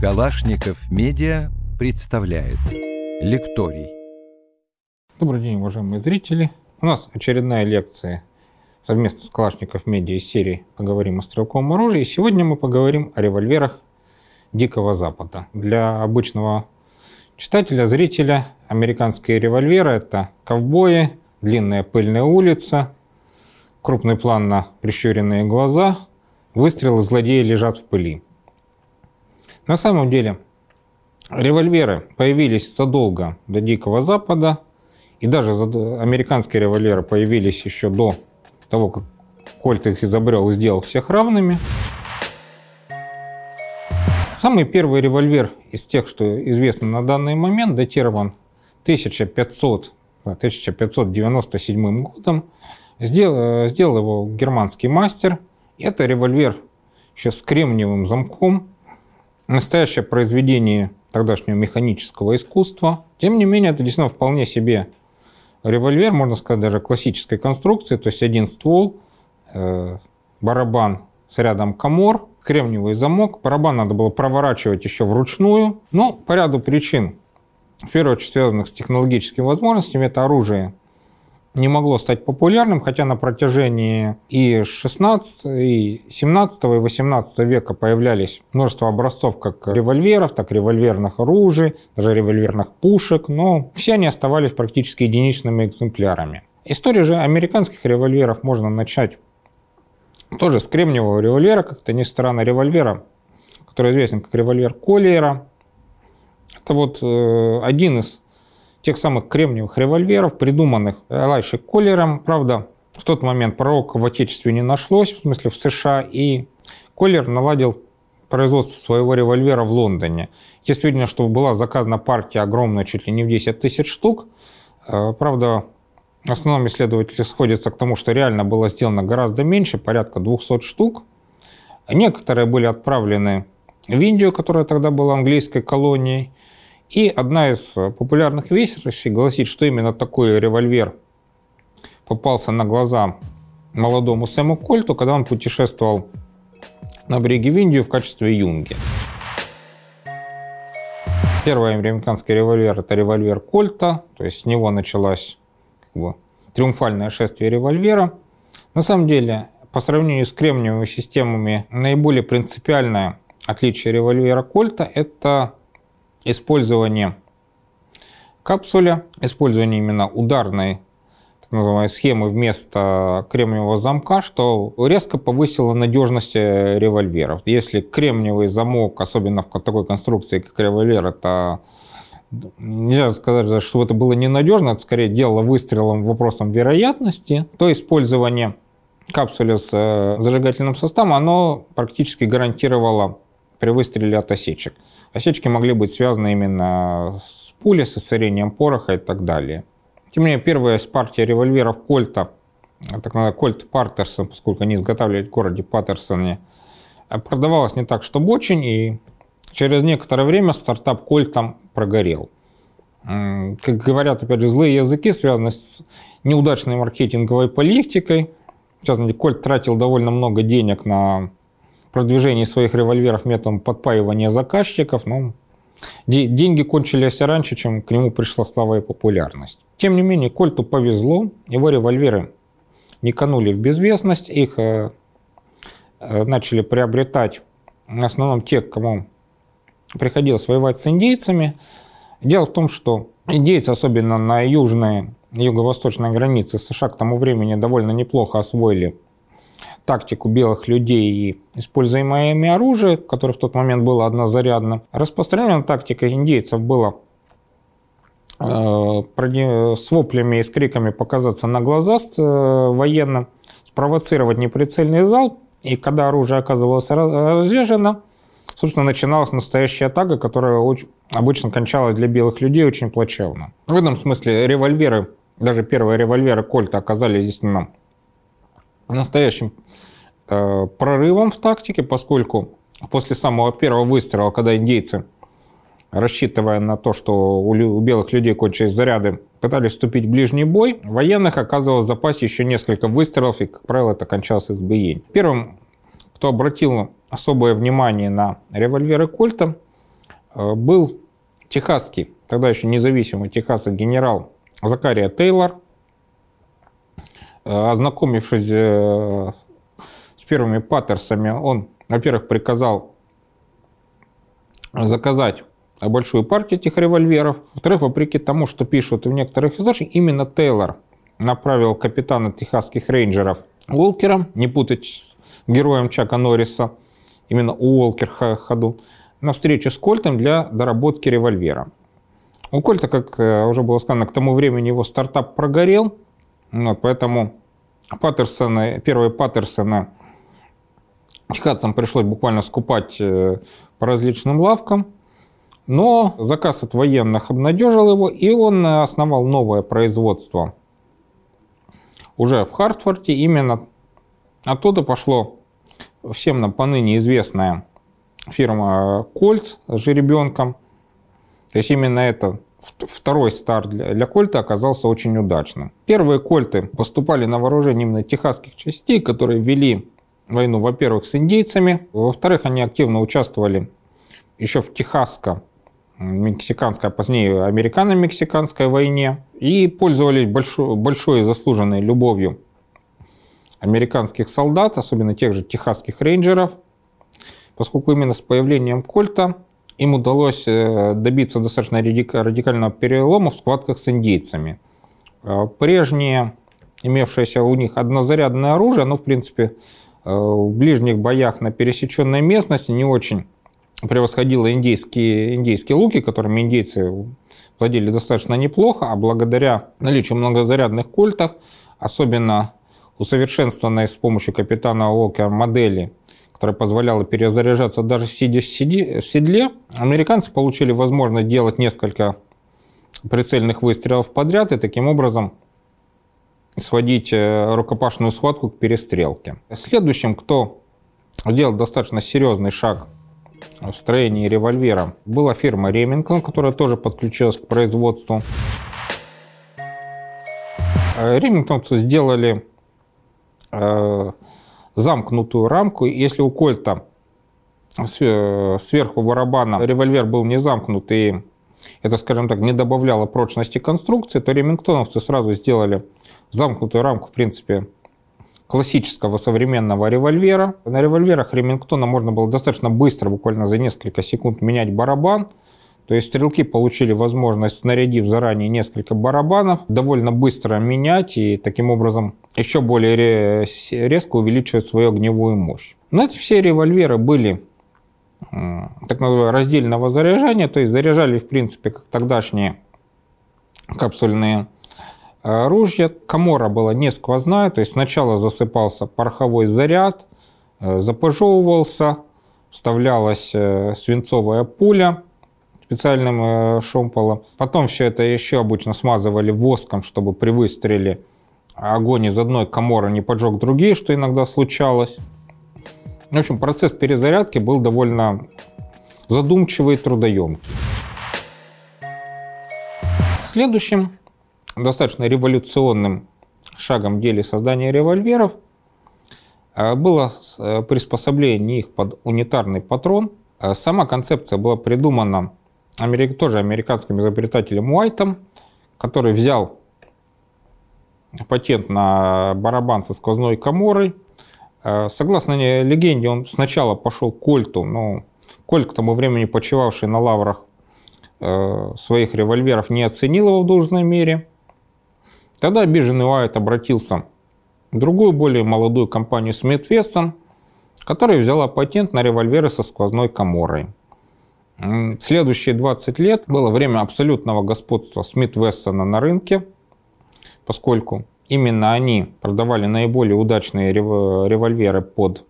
Калашников Медиа представляет Лекторий. Добрый день, уважаемые зрители. У нас очередная лекция совместно с Калашников Медиа из серии «Поговорим о стрелковом оружии». Сегодня мы поговорим о револьверах Дикого Запада. Для обычного читателя, зрителя американские револьверы – это ковбои, длинная пыльная улица, крупный план на прищуренные глаза, выстрелы злодеи лежат в пыли. На самом деле, револьверы появились задолго до Дикого Запада, и даже американские револьверы появились еще до того, как Кольт их изобрел и сделал всех равными. Самый первый револьвер из тех, что известно на данный момент, датирован 1500, 1597 годом. Сделал, сделал его германский мастер. Это револьвер еще с кремниевым замком, настоящее произведение тогдашнего механического искусства. Тем не менее, это действительно вполне себе револьвер, можно сказать, даже классической конструкции, то есть один ствол, э, барабан с рядом комор, кремниевый замок. Барабан надо было проворачивать еще вручную. Но по ряду причин, в первую очередь связанных с технологическими возможностями, это оружие не могло стать популярным, хотя на протяжении и 16, и 17, и 18 века появлялись множество образцов как револьверов, так и револьверных оружий, даже револьверных пушек, но все они оставались практически единичными экземплярами. Историю же американских револьверов можно начать тоже с кремниевого револьвера, как-то не странно, револьвера, который известен как револьвер Коллиера. Это вот э, один из тех самых кремниевых револьверов, придуманных Элайшей Коллером. Правда, в тот момент пророка в Отечестве не нашлось, в смысле в США, и Коллер наладил производство своего револьвера в Лондоне. Есть сведения, что была заказана партия огромная, чуть ли не в 10 тысяч штук. Э, правда, в основном исследователи сходятся к тому, что реально было сделано гораздо меньше, порядка 200 штук. Некоторые были отправлены в Индию, которая тогда была английской колонией. И одна из популярных версий гласит, что именно такой револьвер попался на глаза молодому Сэму Кольту, когда он путешествовал на бреге в Индию в качестве юнги. Первый американский револьвер – это револьвер Кольта, то есть с него началось как бы, триумфальное шествие револьвера. На самом деле, по сравнению с кремниевыми системами, наиболее принципиальное отличие револьвера Кольта – это использование капсуля, использование именно ударной так называемой схемы вместо кремниевого замка, что резко повысило надежность э, револьверов. Если кремниевый замок, особенно в такой конструкции, как револьвер, это нельзя сказать, что это было ненадежно, это скорее делало выстрелом вопросом вероятности, то использование капсуля с э, зажигательным составом, оно практически гарантировало при выстреле от осечек. Осечки могли быть связаны именно с пулей, с осорением пороха и так далее. Тем не менее, первая из партии револьверов Кольта, так называемый Кольт Паттерсон, поскольку они изготавливают в городе Паттерсоне, продавалась не так, чтобы очень, и через некоторое время стартап Кольтом прогорел. Как говорят, опять же, злые языки, связанные с неудачной маркетинговой политикой. Сейчас, Кольт тратил довольно много денег на продвижении своих револьверов методом подпаивания заказчиков, ну, деньги кончились раньше, чем к нему пришла слава и популярность. Тем не менее, Кольту повезло, его револьверы не канули в безвестность, их э, э, начали приобретать в основном те, кому приходилось воевать с индейцами. Дело в том, что индейцы, особенно на южной, юго-восточной границе США к тому времени довольно неплохо освоили тактику белых людей и используемое ими оружие, которое в тот момент было однозарядным. Распространенная тактика индейцев была э, с воплями и с криками показаться на глаза э, военным, спровоцировать неприцельный залп, и когда оружие оказывалось разрежено, собственно, начиналась настоящая атака, которая обычно кончалась для белых людей очень плачевно. В этом смысле револьверы, даже первые револьверы Кольта оказались действительно настоящим э, прорывом в тактике, поскольку после самого первого выстрела, когда индейцы рассчитывая на то, что у белых людей кончились заряды, пытались вступить в ближний бой, военных оказывалось в запасе еще несколько выстрелов, и, как правило, это кончалось избиением. Первым, кто обратил особое внимание на револьверы Кольта, э, был техасский, тогда еще независимый техасский генерал Закария Тейлор, ознакомившись э, с первыми паттерсами, он, во-первых, приказал заказать большую партию этих револьверов. Во-вторых, вопреки тому, что пишут в некоторых источниках, именно Тейлор направил капитана техасских рейнджеров Уолкера, не путать с героем Чака Норриса, именно Уолкер ходу, на встречу с Кольтом для доработки револьвера. У Кольта, как э, уже было сказано, к тому времени его стартап прогорел, вот, поэтому Паттерсоны, первые Паттерсоны техасцам пришлось буквально скупать э, по различным лавкам, но заказ от военных обнадежил его, и он основал новое производство уже в Хартфорте. Именно оттуда пошло всем нам поныне известная фирма Кольц с жеребенком. То есть именно это второй старт для, для Кольта оказался очень удачным. Первые Кольты поступали на вооружение именно техасских частей, которые вели войну, во-первых, с индейцами, во-вторых, они активно участвовали еще в техасском мексиканской, а позднее американо-мексиканской войне и пользовались большой, большой заслуженной любовью американских солдат, особенно тех же техасских рейнджеров, поскольку именно с появлением Кольта им удалось э, добиться достаточно радикального перелома в схватках с индейцами. Э, прежнее имевшееся у них однозарядное оружие, оно, в принципе, э, в ближних боях на пересеченной местности не очень превосходила индейские, индейские луки, которыми индейцы владели достаточно неплохо, а благодаря наличию многозарядных кольтов, особенно усовершенствованной с помощью капитана Уолкера модели, которая позволяла перезаряжаться даже сидя в седле, американцы получили возможность делать несколько прицельных выстрелов подряд и таким образом сводить э, рукопашную схватку к перестрелке. Следующим, кто сделал достаточно серьезный шаг в строении револьвера была фирма Remington, которая тоже подключилась к производству. Ремингтонцы сделали э, замкнутую рамку. Если у Кольта сверху барабана револьвер был не замкнут и это, скажем так, не добавляло прочности конструкции, то ремингтоновцы сразу сделали замкнутую рамку, в принципе, классического современного револьвера. На револьверах Ремингтона можно было достаточно быстро, буквально за несколько секунд, менять барабан. То есть стрелки получили возможность, снарядив заранее несколько барабанов, довольно быстро менять и таким образом еще более резко увеличивать свою огневую мощь. Но это все револьверы были так называемого раздельного заряжания, то есть заряжали в принципе как тогдашние капсульные ружья. Комора была не сквозная, то есть сначала засыпался пороховой заряд, э, запыжевывался, вставлялась э, свинцовая пуля специальным э, шомполом. Потом все это еще обычно смазывали воском, чтобы при выстреле огонь из одной коморы не поджег другие, что иногда случалось. В общем, процесс перезарядки был довольно задумчивый и трудоемкий. Следующим достаточно революционным шагом в деле создания револьверов э, было э, приспособление их под унитарный патрон. Сама концепция была придумана тоже американским изобретателем Уайтом, который взял патент на барабан со сквозной коморой. Согласно легенде, он сначала пошел к Кольту, но Кольт к тому времени почивавший на лаврах своих револьверов не оценил его в должной мере. Тогда обиженный Уайт обратился в другую, более молодую компанию Смит Вессон, которая взяла патент на револьверы со сквозной коморой. Следующие 20 лет было время абсолютного господства Смит Вессона на рынке, поскольку именно они продавали наиболее удачные револьверы под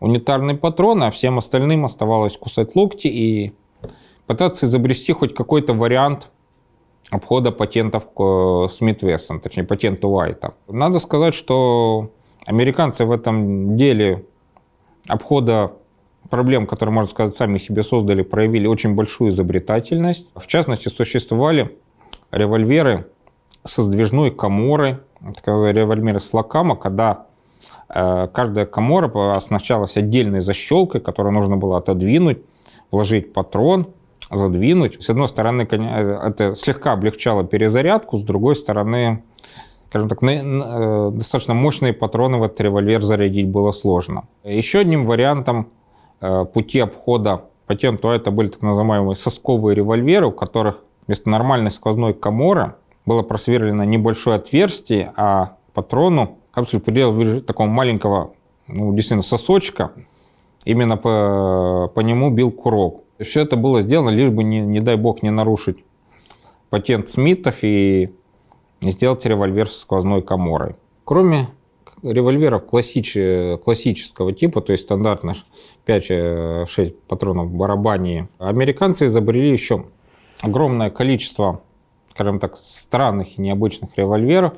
унитарный патрон, а всем остальным оставалось кусать локти и пытаться изобрести хоть какой-то вариант обхода патентов Смит Вессон, точнее патента Уайта. Надо сказать, что американцы в этом деле обхода проблем, которые, можно сказать, сами себе создали, проявили очень большую изобретательность. В частности, существовали револьверы со сдвижной коморой, револьверы с лакама, когда э, каждая комора оснащалась отдельной защелкой, которую нужно было отодвинуть, вложить патрон, задвинуть. С одной стороны, это слегка облегчало перезарядку, с другой стороны, скажем так, э, достаточно мощные патроны в этот револьвер зарядить было сложно. Еще одним вариантом пути обхода патента это были так называемые сосковые револьверы, у которых вместо нормальной сквозной коморы было просверлено небольшое отверстие, а патрону капсуль приделал такого маленького, ну, действительно, сосочка. Именно по, по нему бил курок. Все это было сделано, лишь бы, не, не дай бог, не нарушить патент Смитов и сделать револьвер с сквозной коморой. Кроме револьверов классич... классического типа, то есть стандартно 5-6 патронов в барабане, американцы изобрели еще огромное количество, скажем так, странных и необычных револьверов.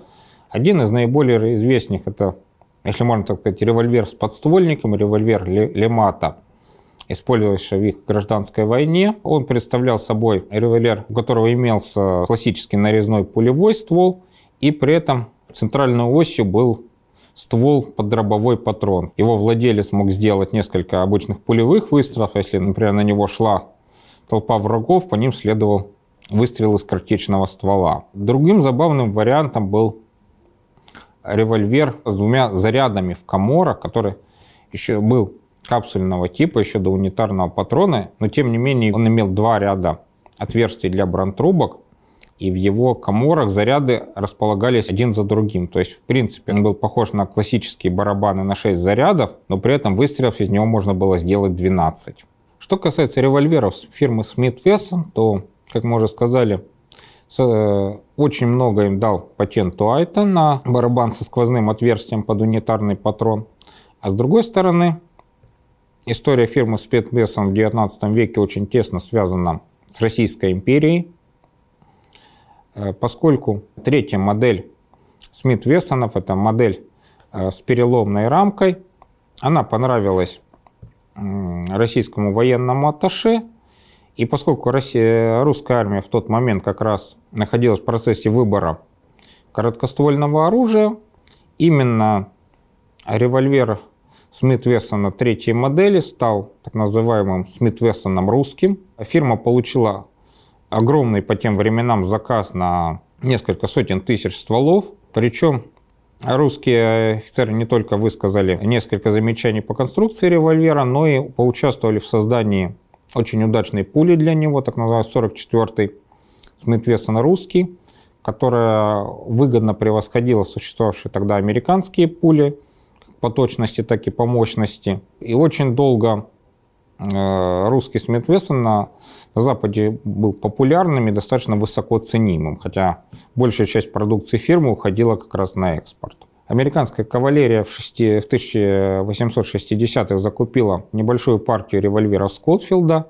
Один из наиболее известных – это, если можно так сказать, револьвер с подствольником, револьвер Лемата, использовавшийся в их гражданской войне. Он представлял собой револьвер, у которого имелся классический нарезной пулевой ствол, и при этом центральной осью был ствол под дробовой патрон. Его владелец мог сделать несколько обычных пулевых выстрелов, если, например, на него шла толпа врагов, по ним следовал выстрел из картечного ствола. Другим забавным вариантом был револьвер с двумя зарядами в коморах, который еще был капсульного типа, еще до унитарного патрона, но тем не менее он имел два ряда отверстий для бронтрубок, и в его коморах заряды располагались один за другим. То есть, в принципе, он был похож на классические барабаны на 6 зарядов, но при этом выстрелов из него можно было сделать 12. Что касается револьверов фирмы Smith Wesson, то, как мы уже сказали, э, очень много им дал патент Туайта на барабан со сквозным отверстием под унитарный патрон. А с другой стороны, история фирмы Smith Wesson в 19 веке очень тесно связана с Российской империей, поскольку третья модель Смит Вессонов, это модель э, с переломной рамкой, она понравилась российскому военному атташе. И поскольку Россия, русская армия в тот момент как раз находилась в процессе выбора короткоствольного оружия, именно револьвер Смит Вессона третьей модели стал так называемым Смит Вессоном русским. Фирма получила огромный по тем временам заказ на несколько сотен тысяч стволов. Причем Русские офицеры не только высказали несколько замечаний по конструкции револьвера, но и поучаствовали в создании очень удачной пули для него, так называемый 44-й Смит Вессон русский, которая выгодно превосходила существовавшие тогда американские пули по точности, так и по мощности. И очень долго русский Смит Вессон на, на Западе был популярным и достаточно высоко ценимым, хотя большая часть продукции фирмы уходила как раз на экспорт. Американская кавалерия в, 6, в 1860-х закупила небольшую партию револьверов Скотфилда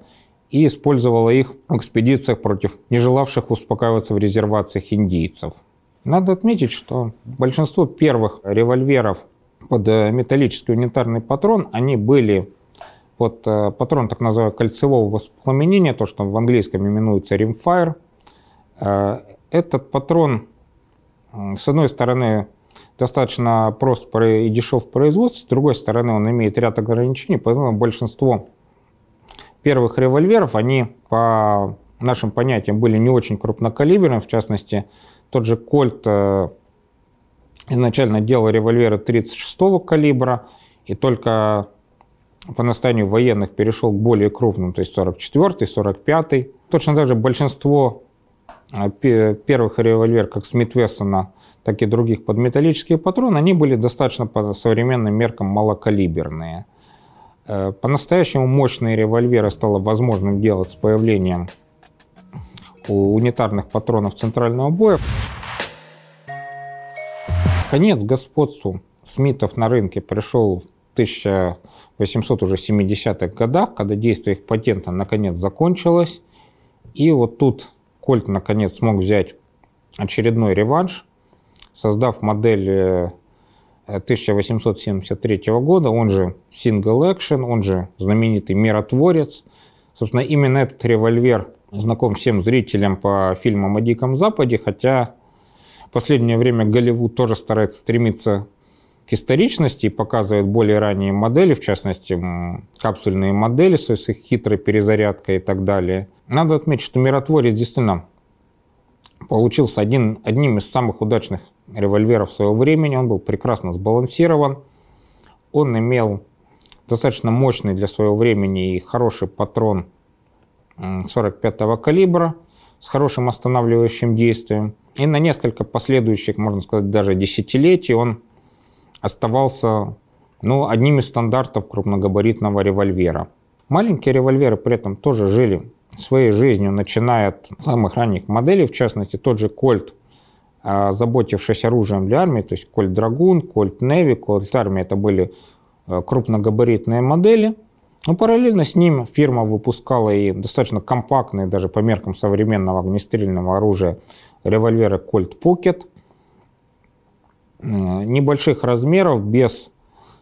и использовала их в экспедициях против не желавших успокаиваться в резервациях индийцев. Надо отметить, что большинство первых револьверов под э, металлический унитарный патрон, они были под э, патрон так называемого кольцевого воспламенения, то, что в английском именуется rimfire. Э, этот патрон, с одной стороны, достаточно прост и дешев в производстве, с другой стороны, он имеет ряд ограничений, поэтому большинство первых револьверов, они по нашим понятиям были не очень крупнокалиберными, в частности, тот же Кольт изначально делал револьверы 36-го калибра, и только по настоянию военных перешел к более крупным, то есть 44-й, 45-й. Точно так же большинство а, первых револьверов, как Смит Вессона, так и других под металлические патроны, они были достаточно по современным меркам малокалиберные. Э, по-настоящему мощные револьверы стало возможным делать с появлением унитарных патронов центрального боя. Конец господству Смитов на рынке пришел в 1870-х годах, когда действие их патента наконец закончилось. И вот тут Кольт наконец смог взять очередной реванш, создав модель э, 1873 года, он же Single Action, он же знаменитый миротворец. Собственно, именно этот револьвер знаком всем зрителям по фильмам о Диком Западе, хотя в последнее время Голливуд тоже старается стремиться к историчности и показывает более ранние модели, в частности, капсульные модели с их хитрой перезарядкой и так далее. Надо отметить, что миротворец действительно получился один, одним из самых удачных револьверов своего времени. Он был прекрасно сбалансирован. Он имел достаточно мощный для своего времени и хороший патрон 45-го калибра с хорошим останавливающим действием. И на несколько последующих, можно сказать, даже десятилетий он оставался ну, одним из стандартов крупногабаритного револьвера. Маленькие револьверы при этом тоже жили своей жизнью, начиная от самых ранних моделей, в частности, тот же Кольт, а, заботившись оружием для армии, то есть Кольт Драгун, Кольт Неви, Кольт Армия, это были а, крупногабаритные модели. Но параллельно с ним фирма выпускала и достаточно компактные, даже по меркам современного огнестрельного оружия, револьверы Colt Pocket, небольших размеров, без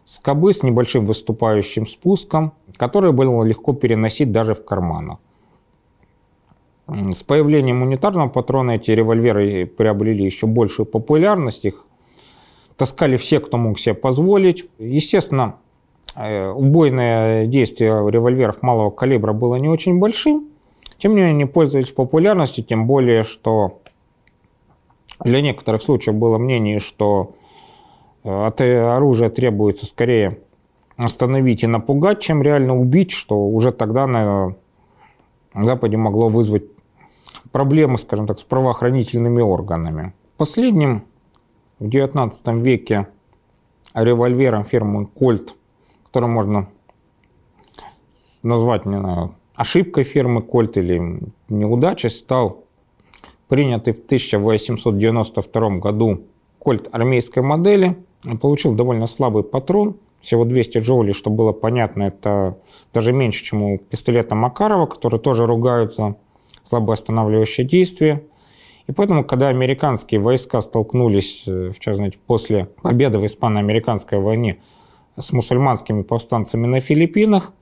скобы, с небольшим выступающим спуском, которые было легко переносить даже в карманах. С появлением унитарного патрона эти револьверы приобрели еще большую популярность. Их таскали все, кто мог себе позволить. Естественно, э, убойное действие револьверов малого калибра было не очень большим. Тем не менее, они пользовались популярностью, тем более, что для некоторых случаев было мнение, что э, от оружия требуется скорее остановить и напугать, чем реально убить, что уже тогда на Западе могло вызвать проблемы, скажем так, с правоохранительными органами. Последним в XIX веке револьвером фирмы Colt, который можно назвать, не знаю, ошибкой фирмы Colt или неудачей, стал принятый в 1892 году Colt армейской модели. Получил довольно слабый патрон, всего 200 джоулей, что было понятно, это даже меньше, чем у пистолета Макарова, который тоже ругаются слабоостанавливающее действие. И поэтому, когда американские войска столкнулись, э, в частности, после победы в испано-американской войне с мусульманскими повстанцами на Филиппинах,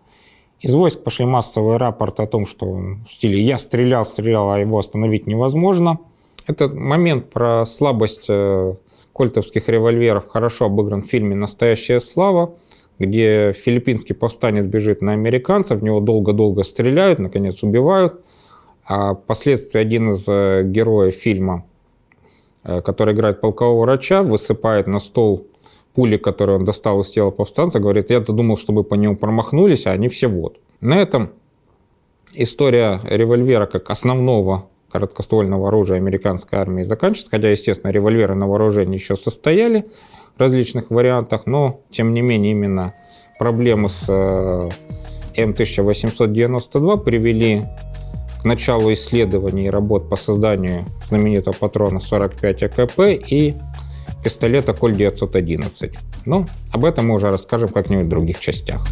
из войск пошли массовые рапорты о том, что в стиле «я стрелял, стрелял, а его остановить невозможно». Этот момент про слабость э, кольтовских револьверов хорошо обыгран в фильме «Настоящая слава», где филиппинский повстанец бежит на американцев, в него долго-долго стреляют, наконец убивают – а впоследствии один из э, героев фильма, э, который играет полкового врача, высыпает на стол пули, которые он достал из тела повстанца, говорит, я-то думал, чтобы по нему промахнулись, а они все вот. На этом история револьвера как основного короткоствольного оружия американской армии заканчивается, хотя, естественно, револьверы на вооружении еще состояли в различных вариантах, но, тем не менее, именно проблемы с э, М1892 привели началу исследований и работ по созданию знаменитого патрона 45 АКП и пистолета Коль 911. Ну, об этом мы уже расскажем как-нибудь в других частях.